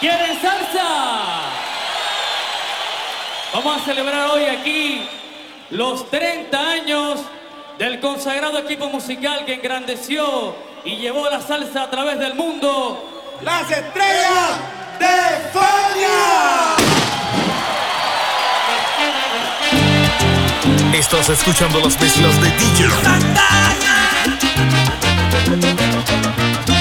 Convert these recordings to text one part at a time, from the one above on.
¿Quieren salsa? Vamos a celebrar hoy aquí los 30 años del consagrado equipo musical que engrandeció y llevó la salsa a través del mundo. Las estrellas de Fania. Estás escuchando los mezclas de DJ La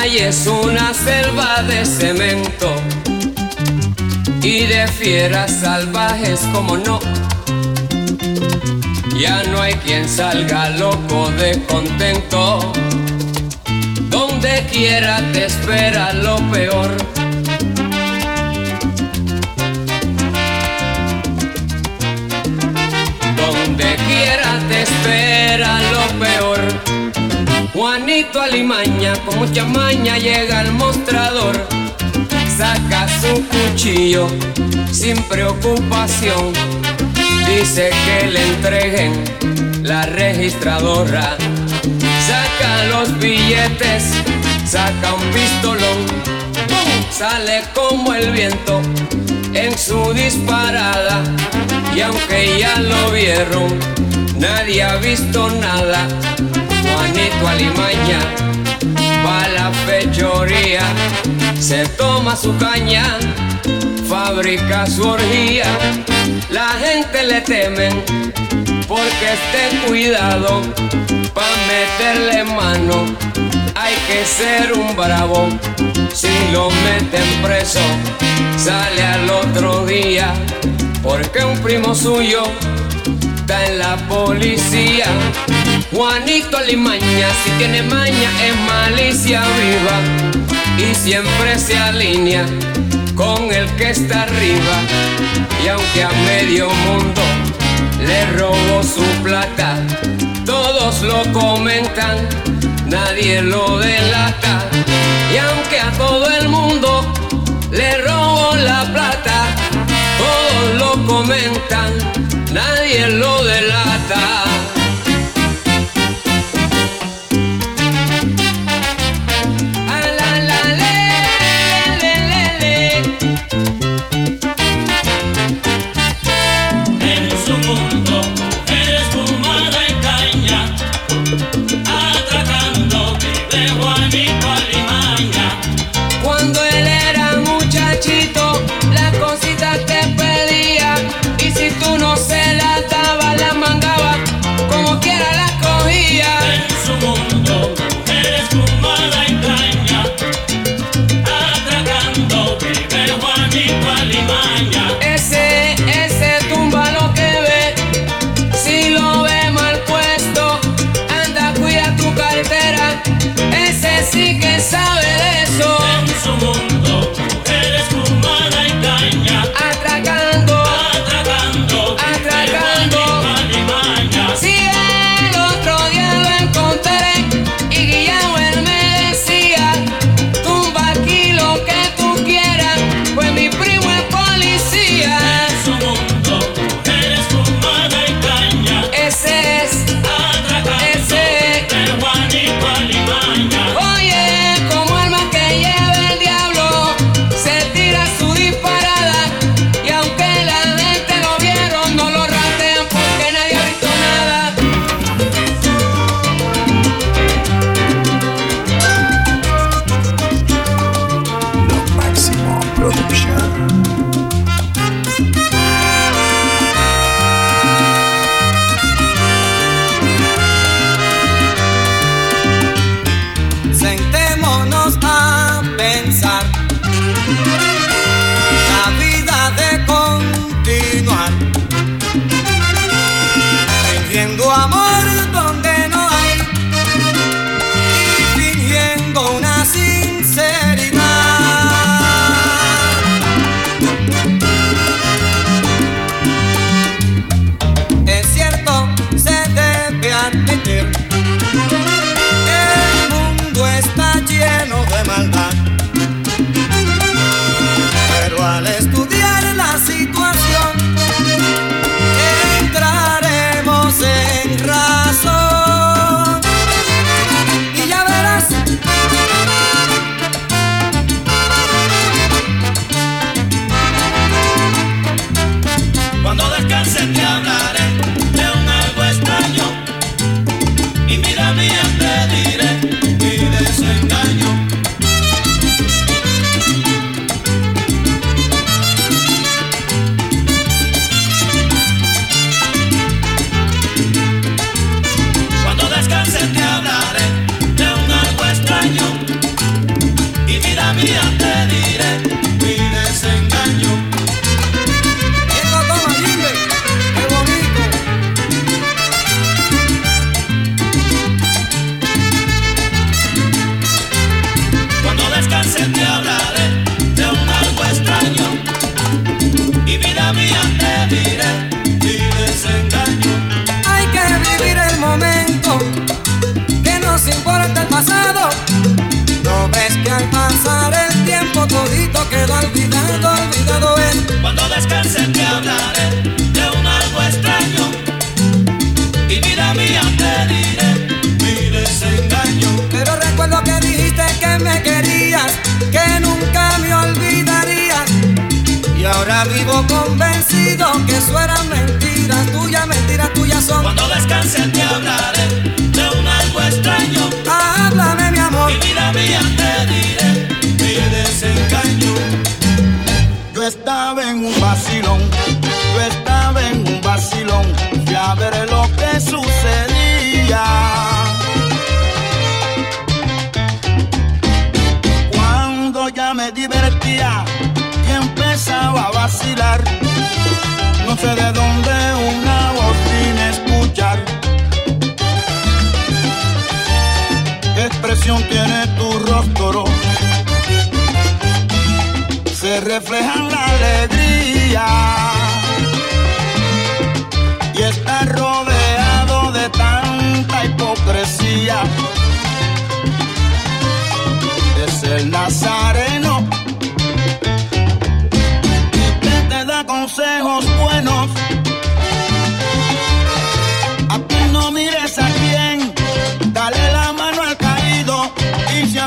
calle es una selva de cemento y de fieras salvajes como no. Ya no hay quien salga loco de contento. Donde quiera te espera lo peor. Donde quiera te espera lo peor. Juanito Alimaña con mucha maña llega al mostrador. Saca su cuchillo sin preocupación. Dice que le entreguen la registradora. Saca los billetes, saca un pistolón. Sale como el viento en su disparada. Y aunque ya lo vieron, nadie ha visto nada. Juanito Alimaña va a la fechoría, se toma su caña, fabrica su orgía. La gente le temen porque esté cuidado pa' meterle mano. Hay que ser un bravo, si lo meten preso, sale al otro día, porque un primo suyo está en la policía. Juanito Alimaña, si tiene maña, es malicia viva y siempre se alinea con el que está arriba. Y aunque a medio mundo le robó su plata, todos lo comentan, nadie lo delata. Y aunque a todo el mundo le robó la plata, todos lo comentan, nadie lo delata.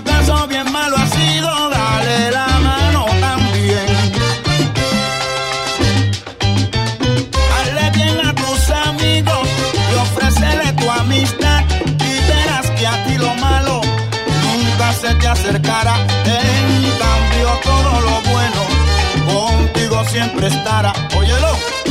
acaso bien malo ha sido, dale la mano también. Hazle bien a tus amigos y ofrécele tu amistad. Y verás que a ti lo malo nunca se te acercará. En cambio, todo lo bueno contigo siempre estará. Óyelo.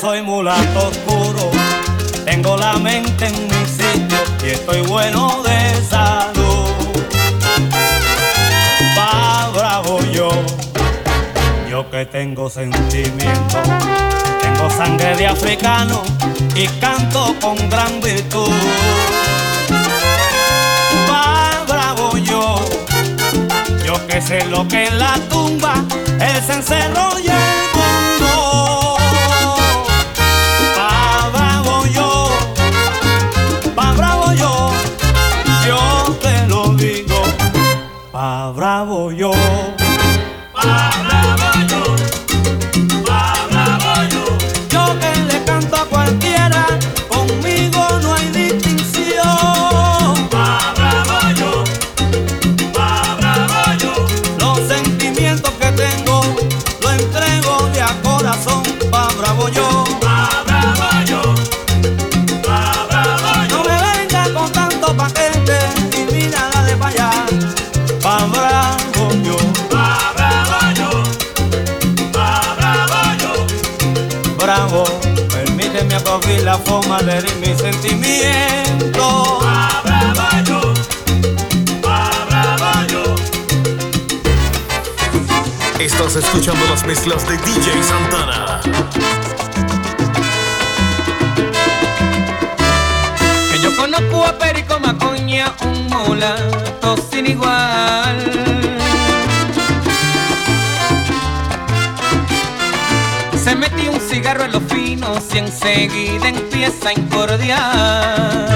Soy mulato oscuro, tengo la mente en mi sitio y estoy bueno de salud. Va bravo yo, yo que tengo sentimiento, tengo sangre de africano y canto con gran virtud. Va bravo yo, yo que sé lo que es la tumba, el cencerro y Va bravo yo. De herir mis sentimientos. Bravo yo. Estás escuchando las mezclas de DJ Santana. Que yo conozco a Perico Macoña, un mulato sin igual. Se metió un cigarro en los y enseguida empieza a incordiar.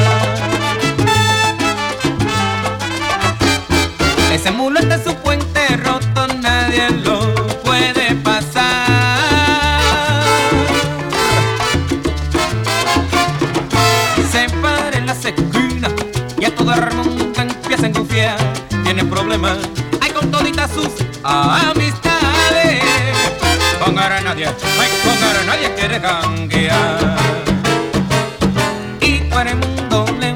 Ese mulo en su puente roto, nadie lo puede pasar. se para en las esquinas y a todo el mundo empieza a engufiar. Tiene problemas, hay con toditas sus amistades. Con a nadie, ay, con a nadie quiere janguear. Y para el mundo le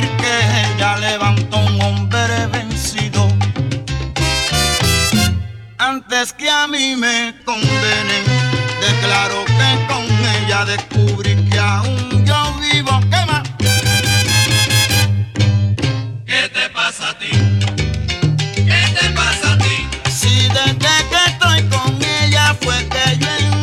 que ella levantó un hombre vencido antes que a mí me condenen. Declaro que con ella descubrí que aún yo vivo. ¿Qué más? ¿Qué te pasa a ti? ¿Qué te pasa a ti? Si desde que estoy con ella fue que yo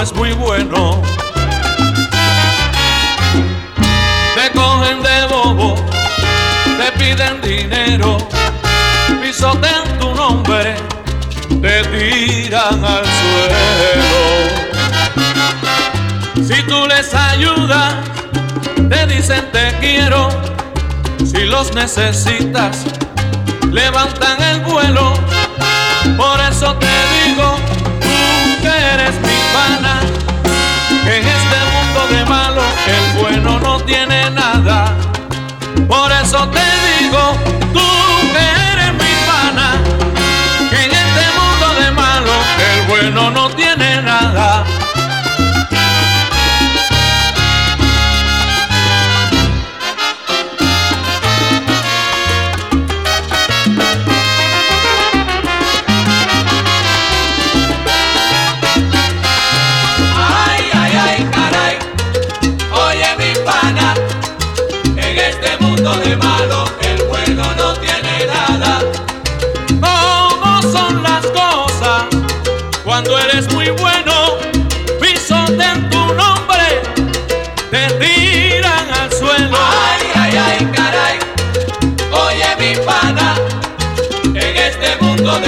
es muy bueno. Te cogen de bobo, te piden dinero, pisotean tu nombre, te tiran al suelo. Si tú les ayudas, te dicen te quiero. Si los necesitas, levantan el vuelo. Por eso te digo en este mundo de malo el bueno no tiene nada. Por eso te digo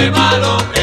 de malo.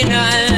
criminal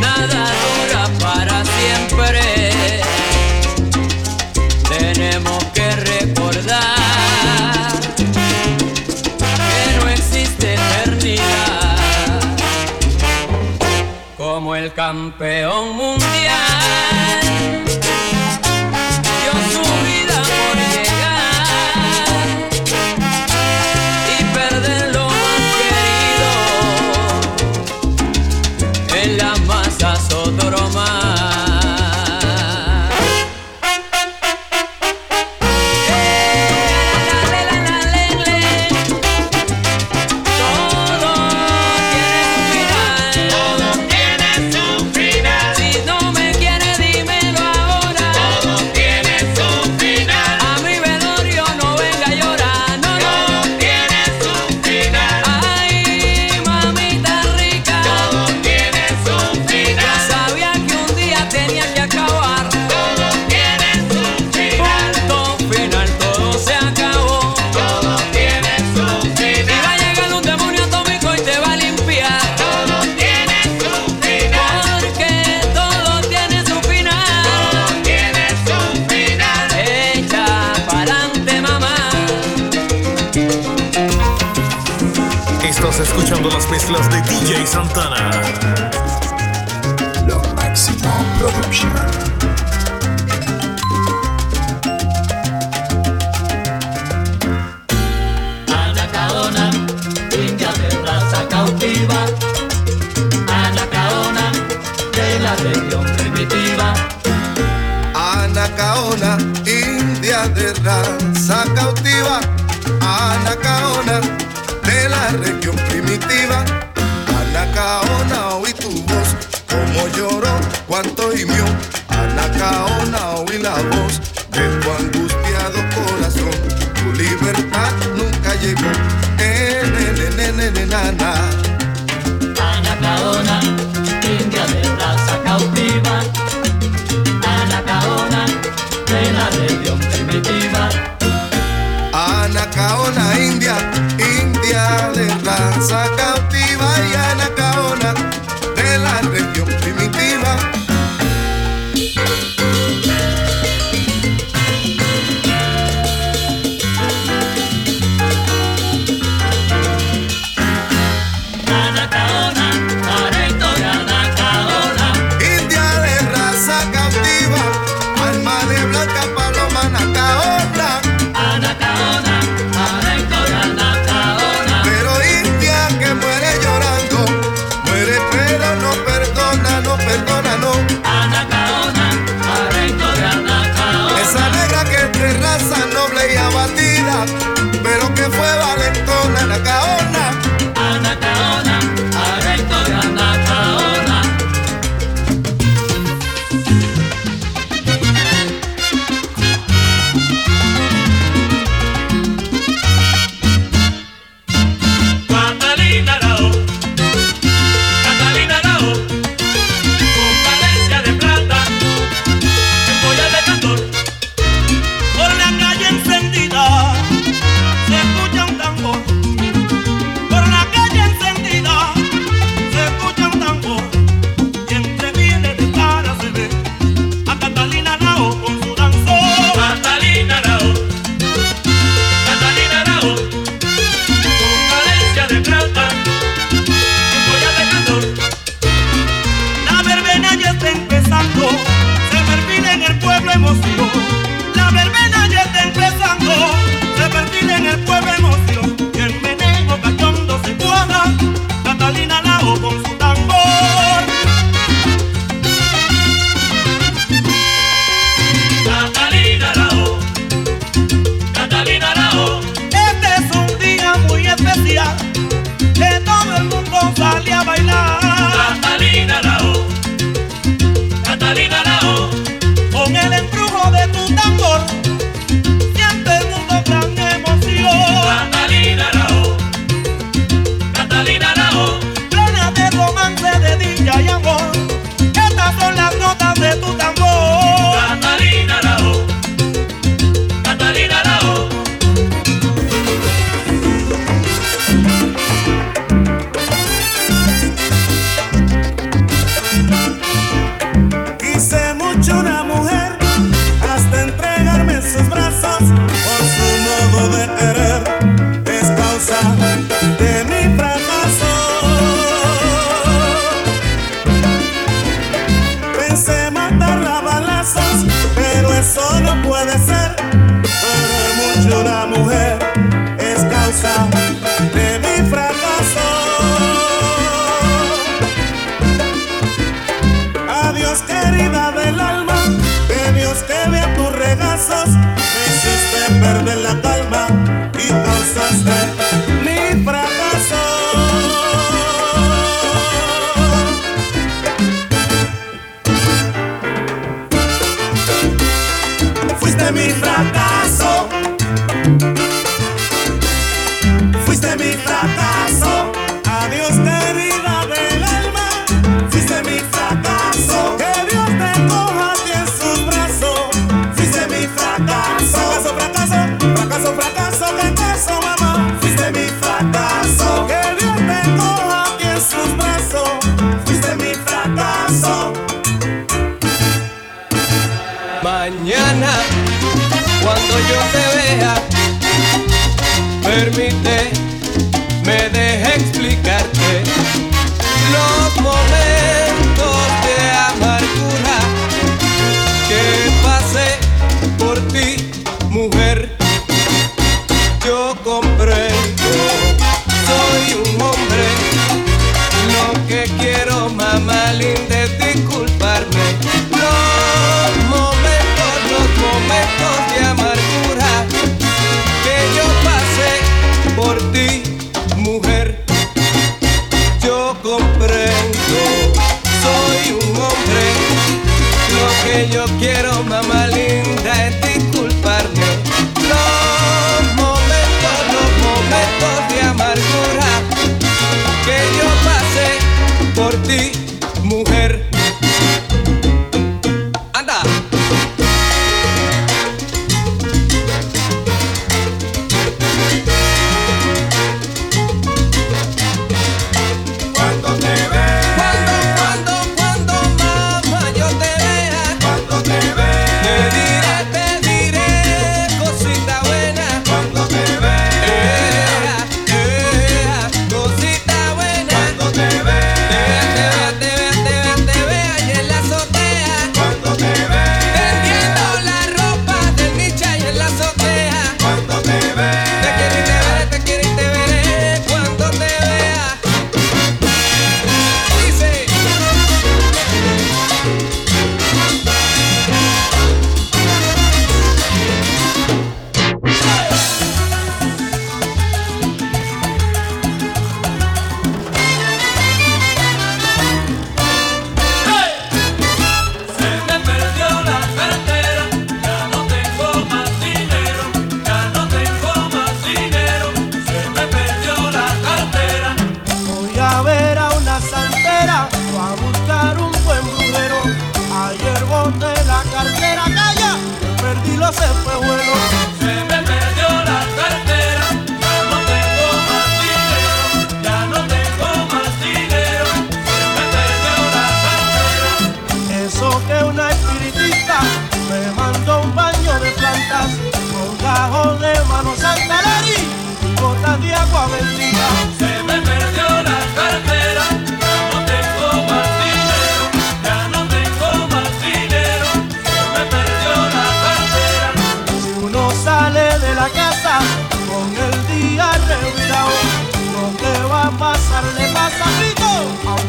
Nada dura para siempre. Tenemos que recordar que no existe eternidad. Como el campeón mundial.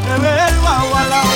que a la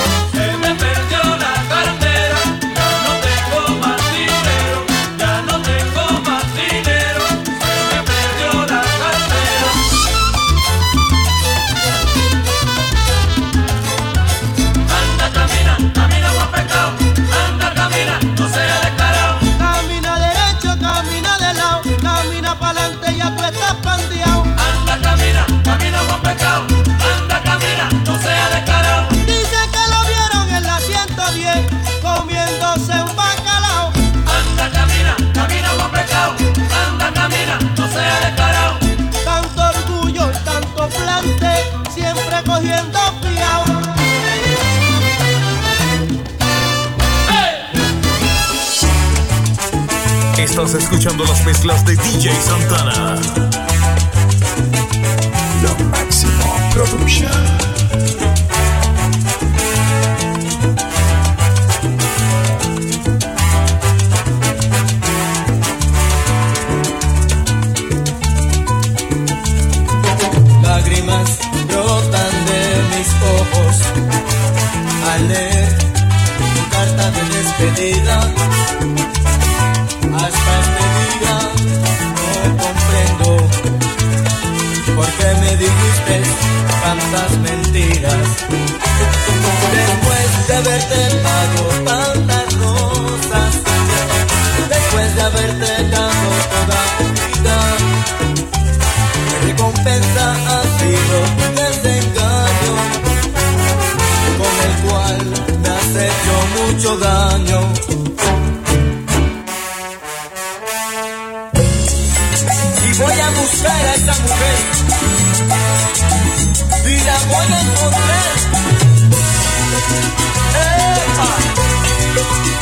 Estás escuchando las mezclas de DJ Santana. La máximo production. mentiras. Después de haberte dado tantas rosas, después de haberte dado toda tu vida, mi recompensa ha sido un desengaño con el cual me has hecho mucho daño. Y voy a buscar a esa mujer la voy a encontrar. ¡Epa!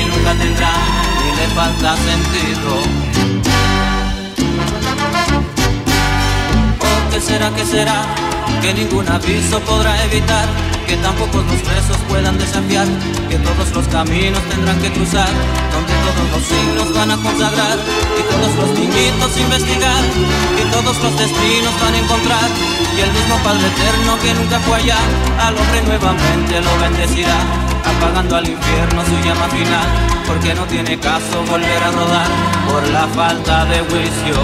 y nunca tendrá ni le falta sentido. ¿O qué será, qué será? Que ningún aviso podrá evitar, que tampoco los besos puedan desafiar, que todos los caminos tendrán que cruzar todos los siglos van a consagrar, y todos los niñitos investigar, y todos los destinos van a encontrar, y el mismo Padre Eterno que nunca fue allá, al hombre nuevamente lo bendecirá, apagando al infierno su llama final, porque no tiene caso volver a rodar por la falta de juicio.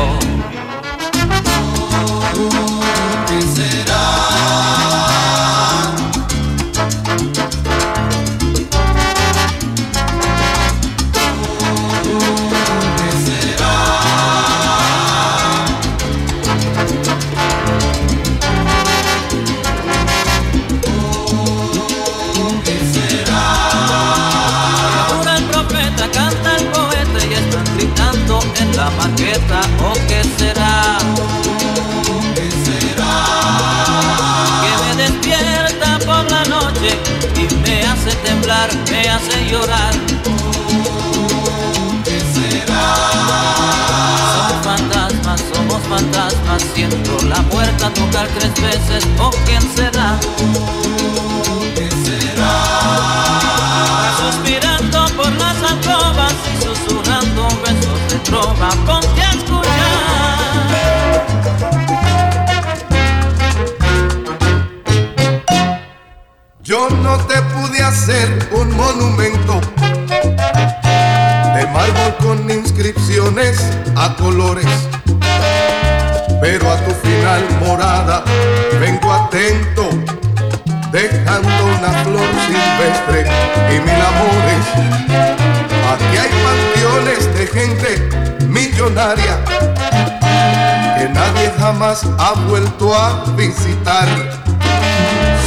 Tocar tres veces, ¿o quién será? ¿Qué será? Suspirando por las alcobas y susurrando besos de trova, ponte a escuchar. Yo no te pude hacer un monumento de mármol con inscripciones a colores, pero a tu final morada vengo atento, dejando una flor silvestre y mil amores. Aquí hay panteones de gente millonaria que nadie jamás ha vuelto a visitar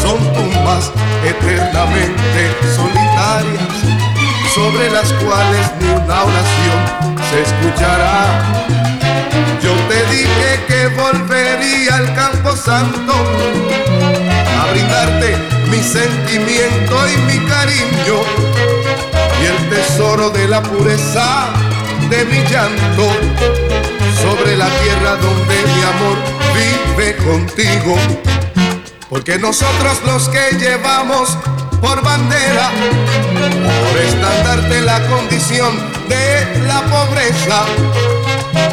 son tumbas eternamente solitarias, sobre las cuales ni una oración se escuchará. Te dije que volvería al campo santo a brindarte mi sentimiento y mi cariño y el tesoro de la pureza de mi llanto sobre la tierra donde mi amor vive contigo. Porque nosotros los que llevamos por bandera, por estandarte la condición de la pobreza,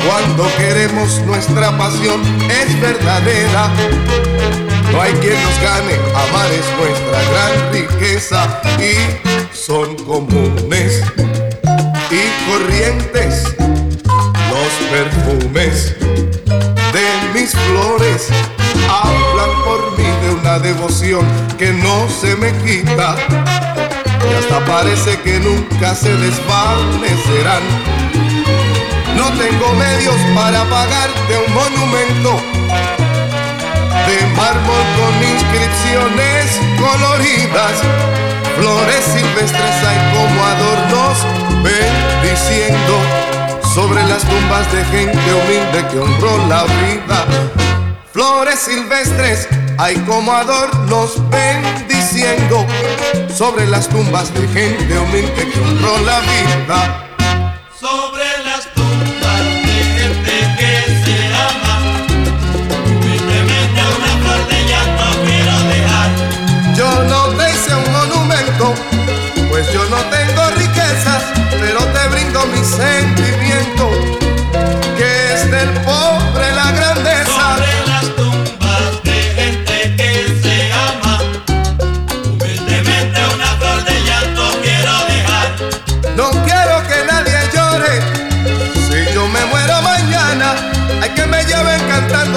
cuando queremos nuestra pasión es verdadera. No hay quien nos gane, amar es nuestra gran riqueza y son comunes y corrientes los perfumes de mis flores hablan por mí de una devoción que no se me quita y hasta parece que nunca se desvanecerán. No tengo medios para pagarte un monumento de mármol con inscripciones coloridas, flores silvestres hay como adornos bendiciendo sobre las tumbas de gente humilde que honró la vida. Flores silvestres hay como adornos bendiciendo sobre las tumbas de gente humilde que honró la vida. Sobre Yo no te hice un monumento, pues yo no tengo riquezas, pero te brindo mi sentimiento, que es del pobre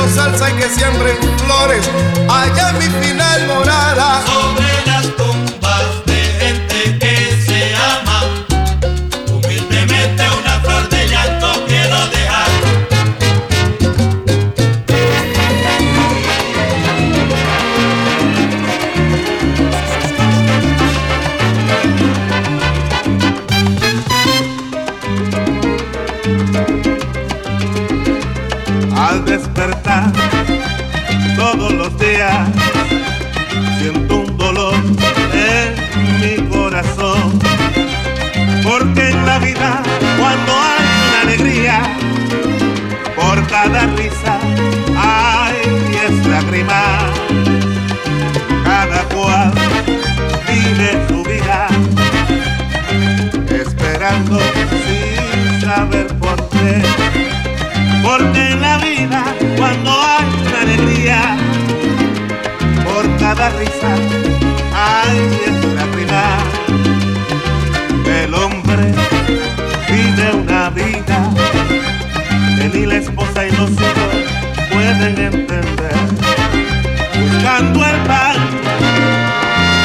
salsa y que siembren flores, allá mi final morada. Porque en la vida, cuando hay una alegría, por cada risa hay diez lágrimas. Cada cual vive su vida, esperando sin saber por qué. Porque en la vida, cuando hay una alegría, por cada risa hay diez ni la esposa y los hijos pueden entender. Buscando el pan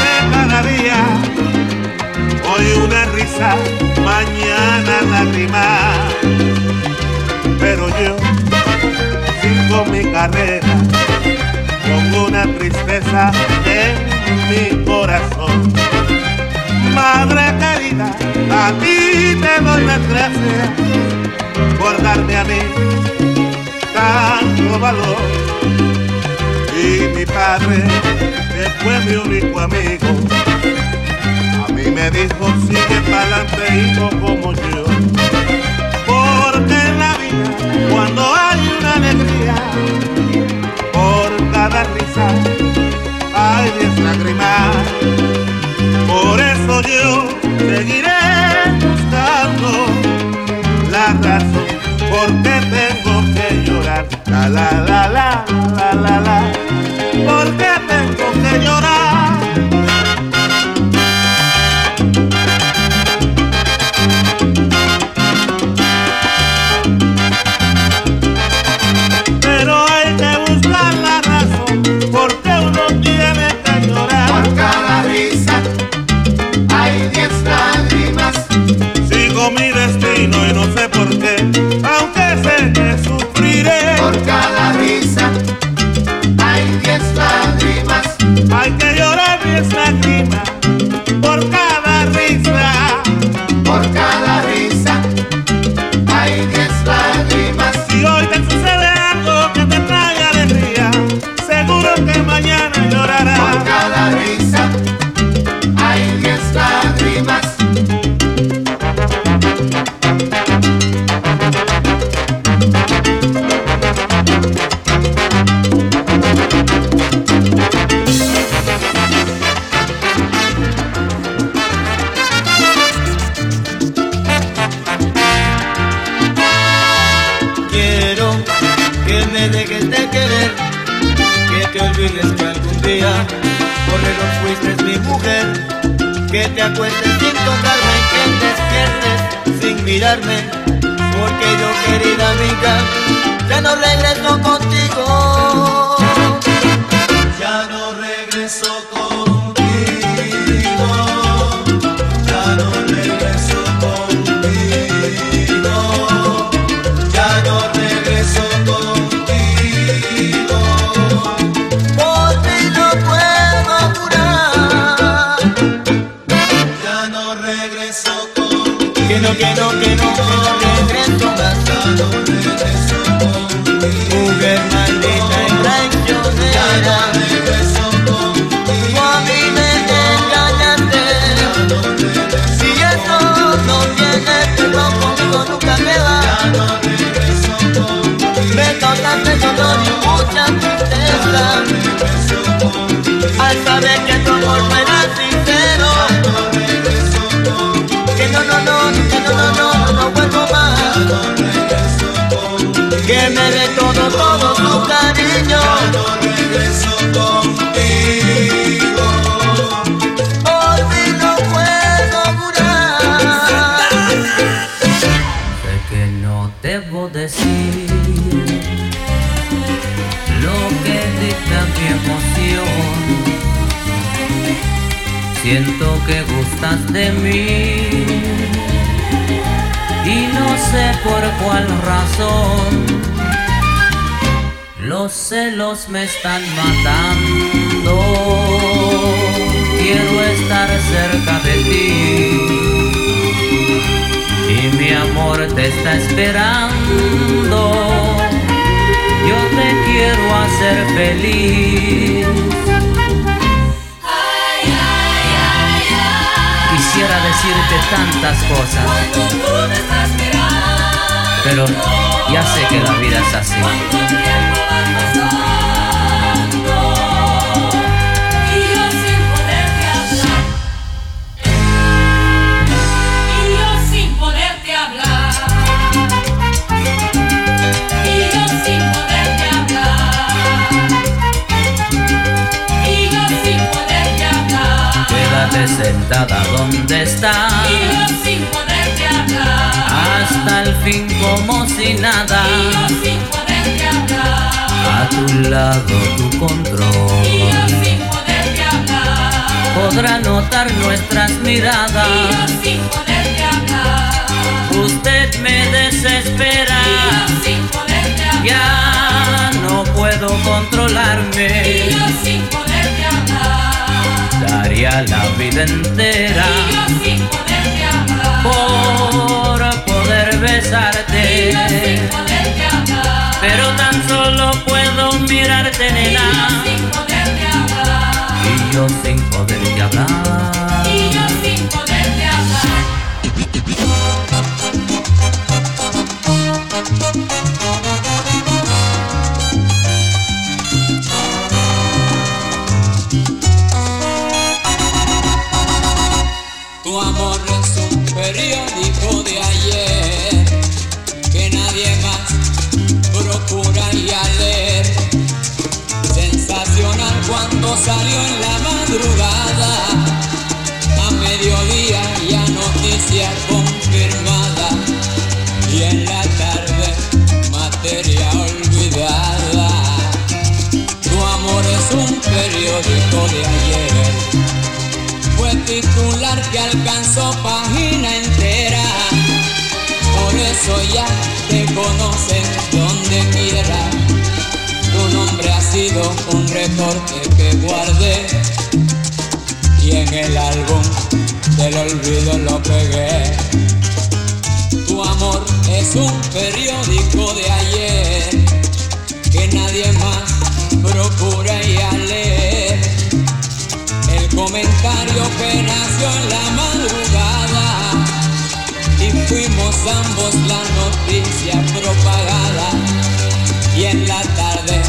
de cada día, hoy una risa, mañana lágrima. Pero yo sigo mi carrera con una tristeza en mi corazón. Madre querida, a ti te doy las gracias por darme a mí tanto valor. Y mi padre, que fue mi único amigo, a mí me dijo, sigue para adelante hijo como yo. Porque en la vida, cuando hay una alegría, por cada risa hay diez lágrimas. Por eso yo seguiré porque tengo que llorar. La la la la la la la. tantas cosas. Pero ya sé que la vida es así. Sin poderte hablar. Hasta el fin como si nada. Y yo sin poderte hablar. A tu lado tu Y yo control. sin poderte hablar. Podrá notar nuestras Y yo miradas. sin poderte hablar. Usted me desespera. Y yo sin poderte hablar. Ya no puedo Y controlarme. yo sin poderte hablar. Daría la vida entera Y yo sin poderte hablar. por poder Y besarte. yo sin poderte hablar. Pero tan solo puedo mirarte, Y nena. yo sin poderte hablar. Y yo sin poderte hablar. Y yo sin poderte hablar. Salió recorte que guardé y en el álbum del olvido lo pegué. Tu amor es un periódico de ayer que nadie más procura ya leer el comentario que nació en la madrugada y fuimos ambos la noticia propagada y en la tarde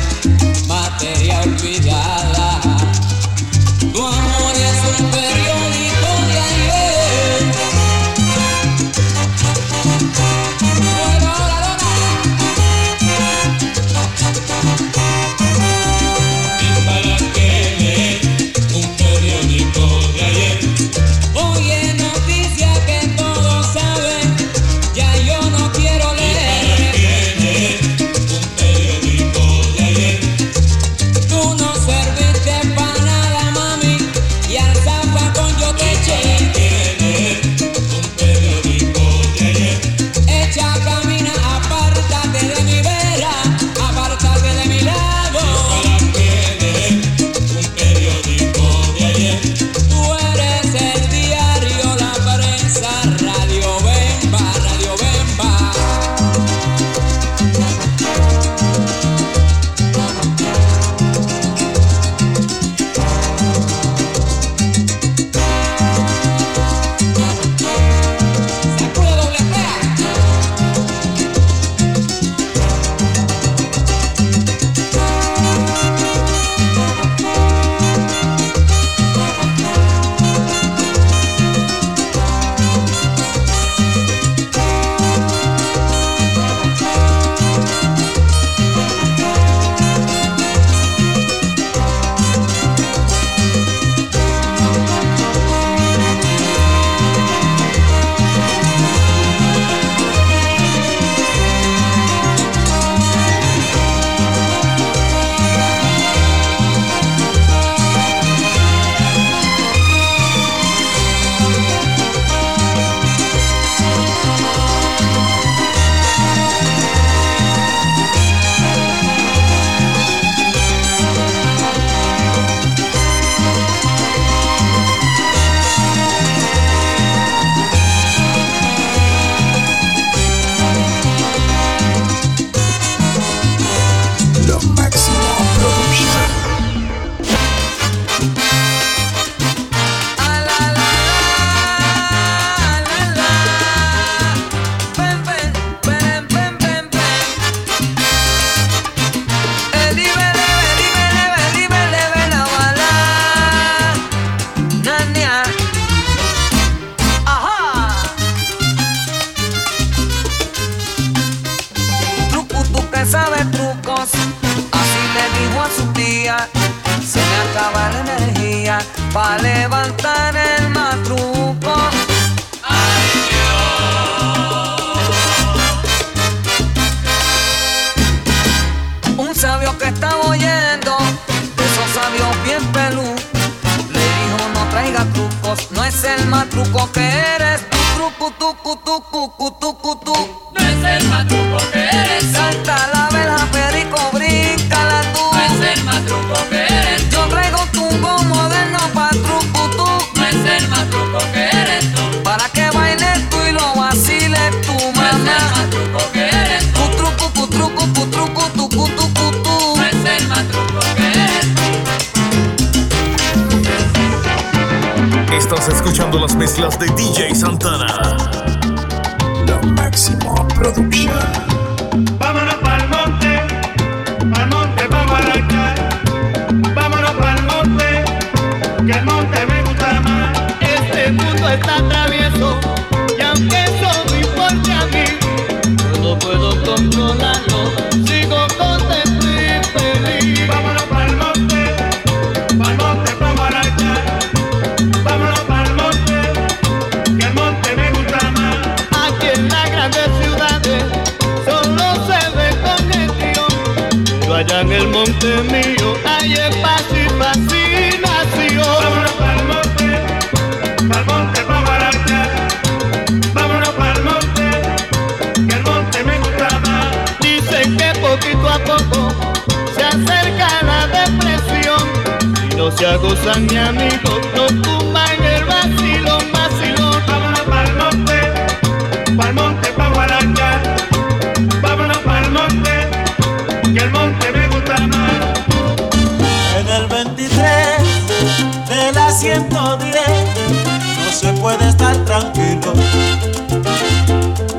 tranquilo.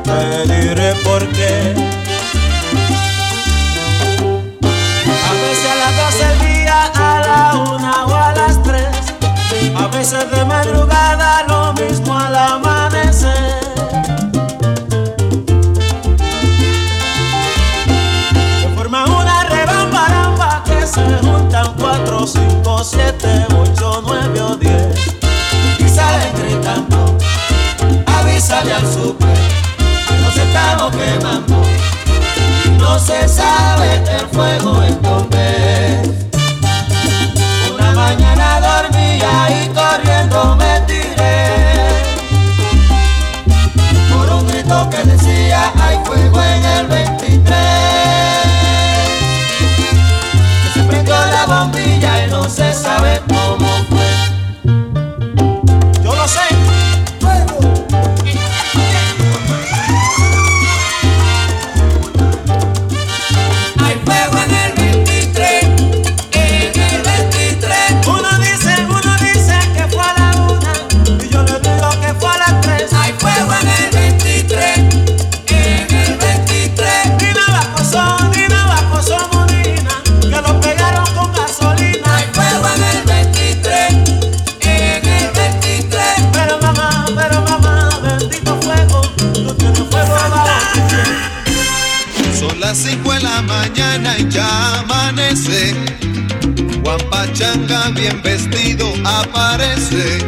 Te diré por qué. A veces a las 12 del día, a la una o a las 3. A veces de madrugada, lo mismo al amanecer. Se forma una rebambaramba que se juntan 4, 5, 7, sale nos estamos quemando, y no se sabe el fuego en dónde. Una mañana dormía y corriendo bien vestido aparece.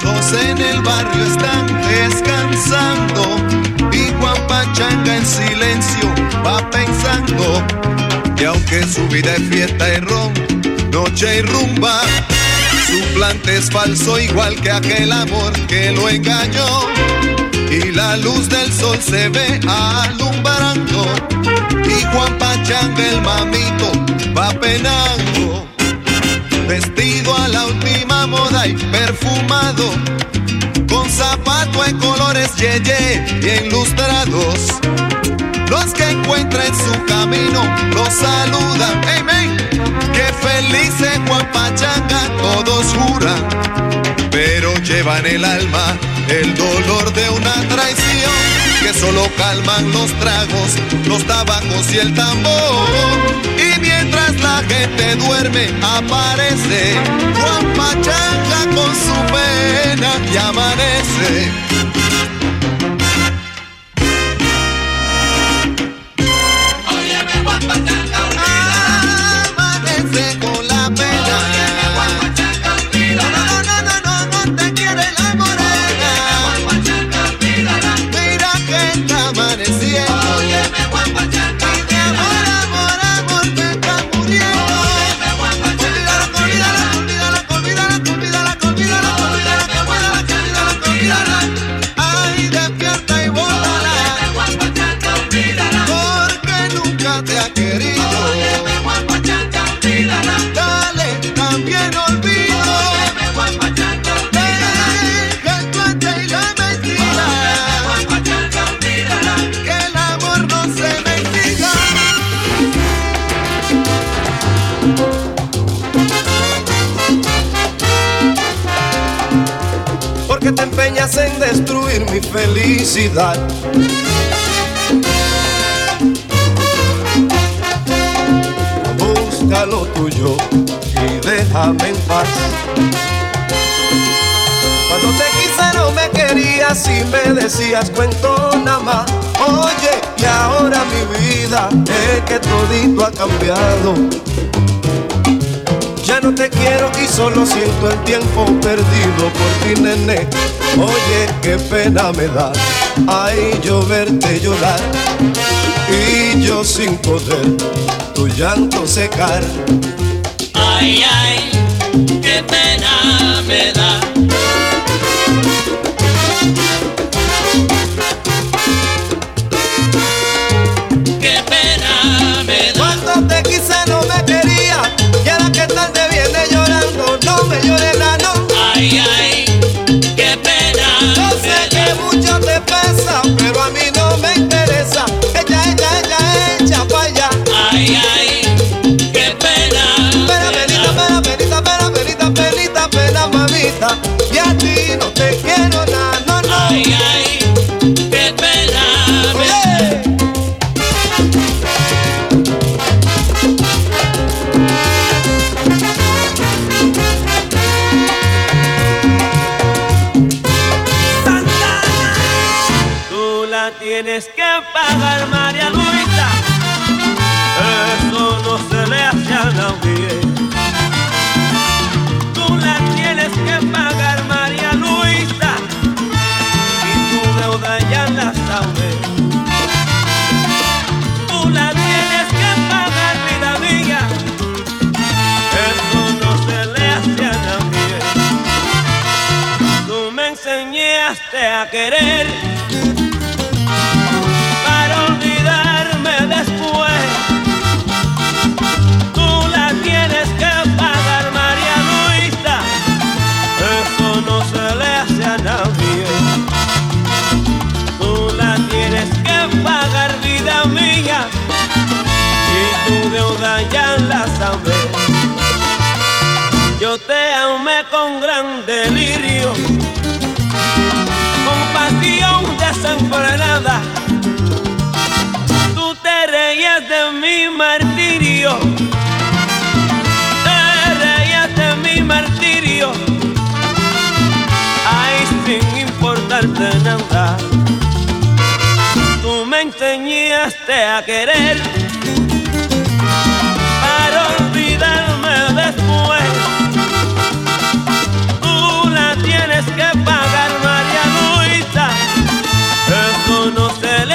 Todos en el barrio están descansando y Juan Pachanga en silencio va pensando. Y aunque su vida es fiesta y ron, noche y rumba, su plante es falso igual que aquel amor que lo engañó. Y la luz del sol se ve alumbrando y Juan Pachanga el mamito va penando vestido a la última moda y perfumado, con zapato en colores yeye ye, bien lustrados. Los que encuentren su camino los saludan, hey men, que felices Juan Pachanga todos juran, pero llevan el alma el dolor de una traición que solo calman los tragos, los tabacos y el tambor. Y mientras la gente duerme, aparece Juan Pachanga con su pena y amanece. felicidad. Busca lo tuyo y déjame en paz. Cuando te quise no me querías y me decías cuento nada más. Oye, y ahora mi vida es que todito ha cambiado ya no te quiero y solo siento el tiempo perdido por ti, nene. Oye, qué pena me da, ay, yo verte llorar. Y yo sin poder tu llanto secar. Ay, ay, qué pena me da. ay, ay, qué pena. Yo sé que mucho te pesa, pero a mí no me interesa. Ella, ella, ella, echa para allá. Ay, ay, qué pena. Pena, pena, pena, pena, mamita. Y a ti no te quiero. volverte a enamorar. Tú me enseñaste a querer para olvidarme después. Tú la tienes que pagar, María Luisa. esto no Reconocer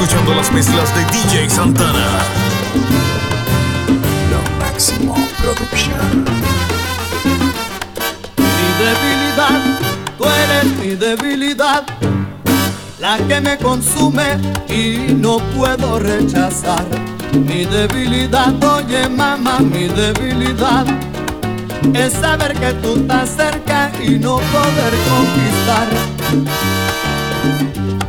escuchando las mezclas de DJ Santana. Lo máximo producción. Mi debilidad, tú eres mi debilidad, la que me consume y no puedo rechazar. Mi debilidad, oye mamá, mi debilidad es saber que tú estás cerca y no poder conquistar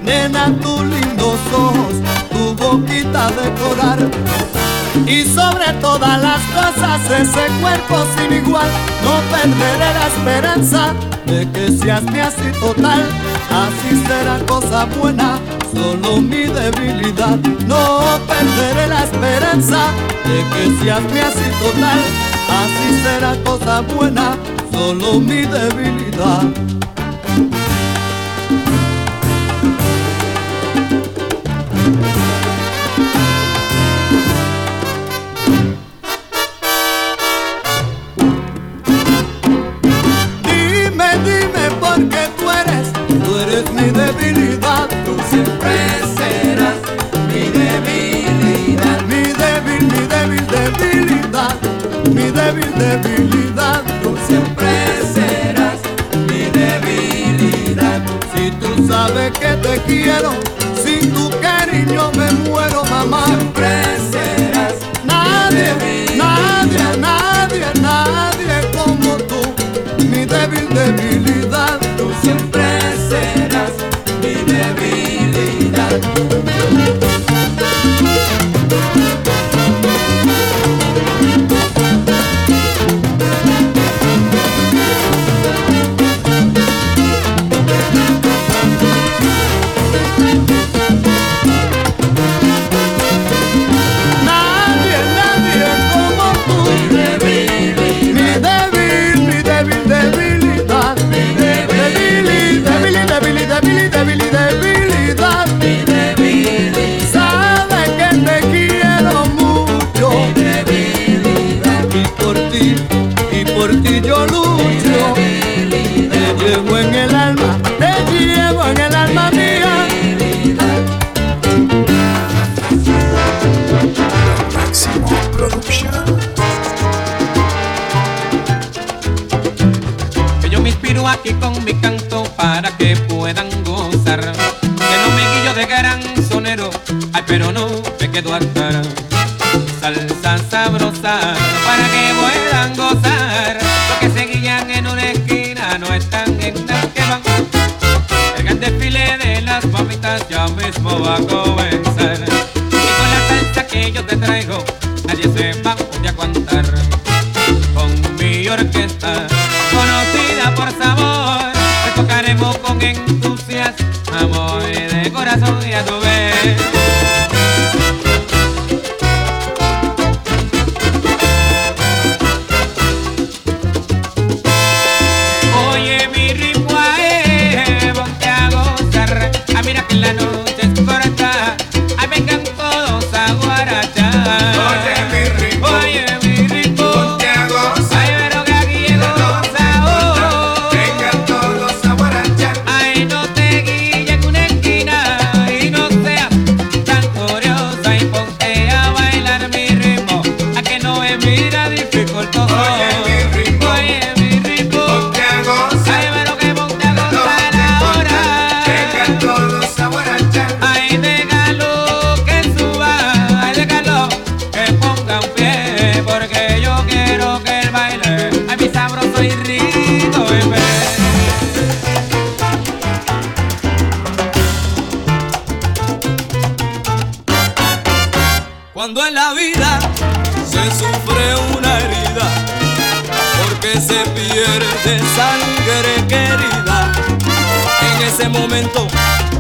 nena tus lindos ojos, tu boquita de coral. Y sobre todas las cosas ese cuerpo sin igual, no perderé la esperanza de que seas mi así total. Así será cosa buena, solo mi debilidad. No perderé la esperanza de que seas mi así total. Así será cosa buena, solo mi debilidad.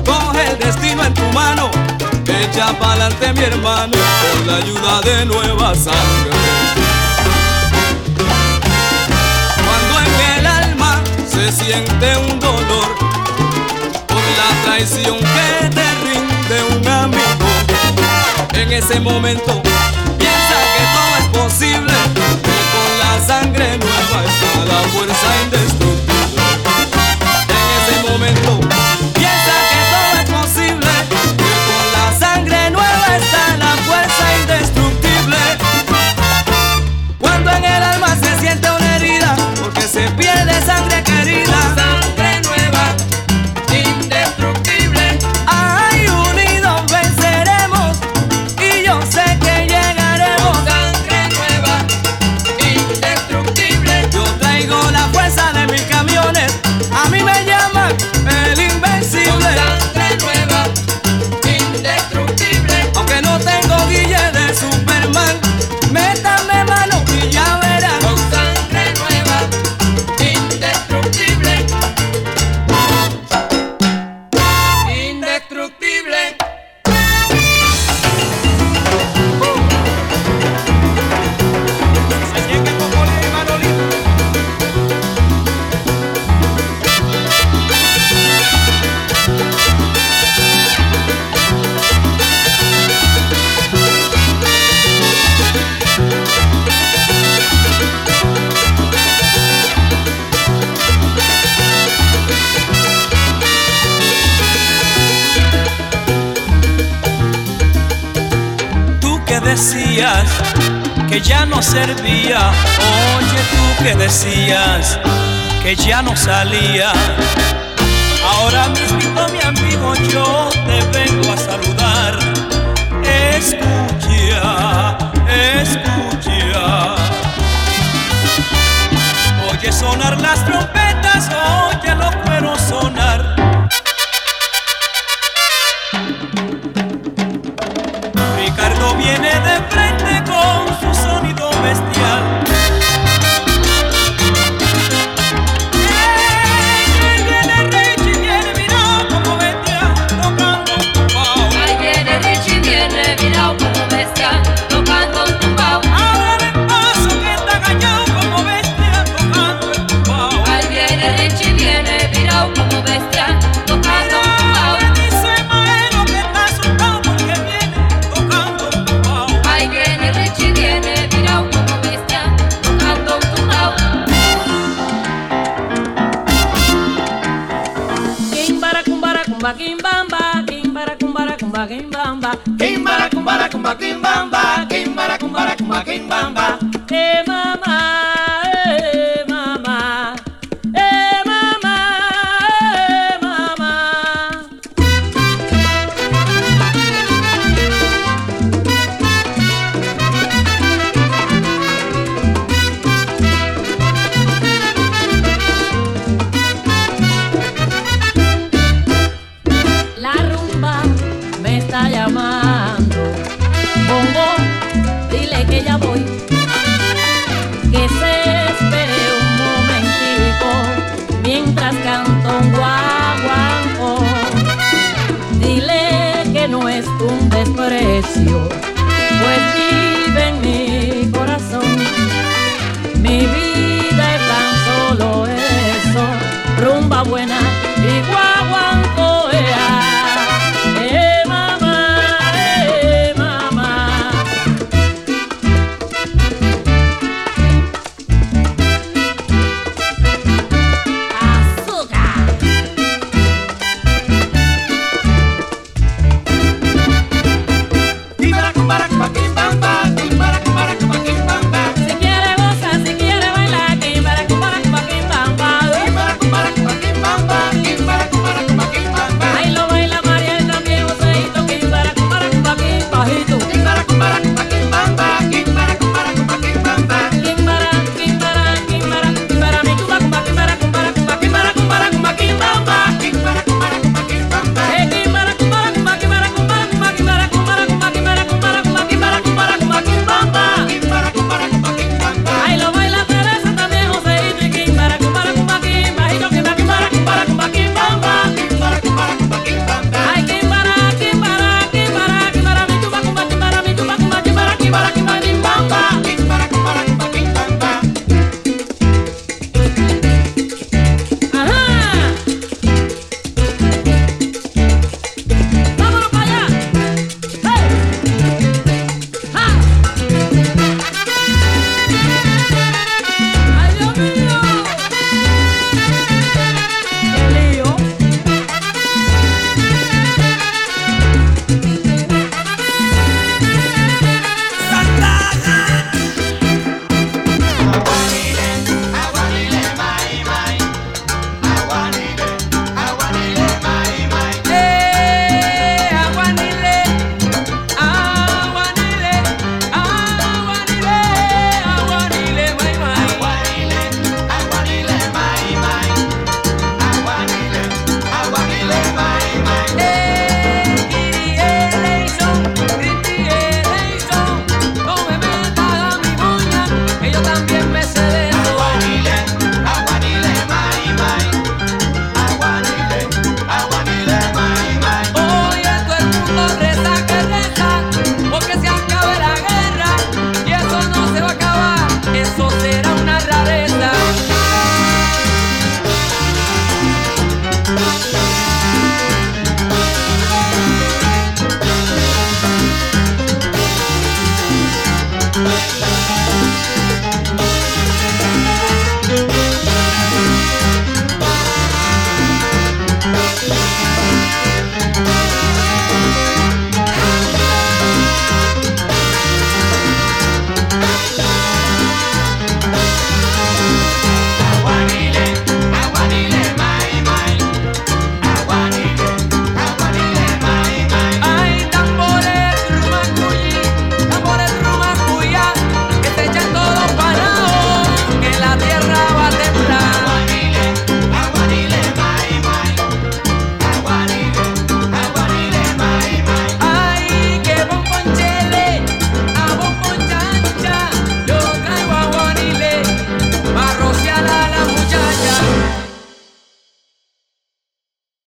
coge el destino en tu mano, echa pa'lante mi hermano, con la ayuda de nueva sangre. Cuando en el alma se siente un dolor, por la traición que te rinde un amigo, en ese momento piensa que todo es posible, que con la sangre nueva está la fuerza indestructible. En ese momento ya no servía. Oye tú que decías que ya no salía. Ahora mismo mi amigo yo te vengo a saludar. Escucha, escucha. Oye sonar las trompetas.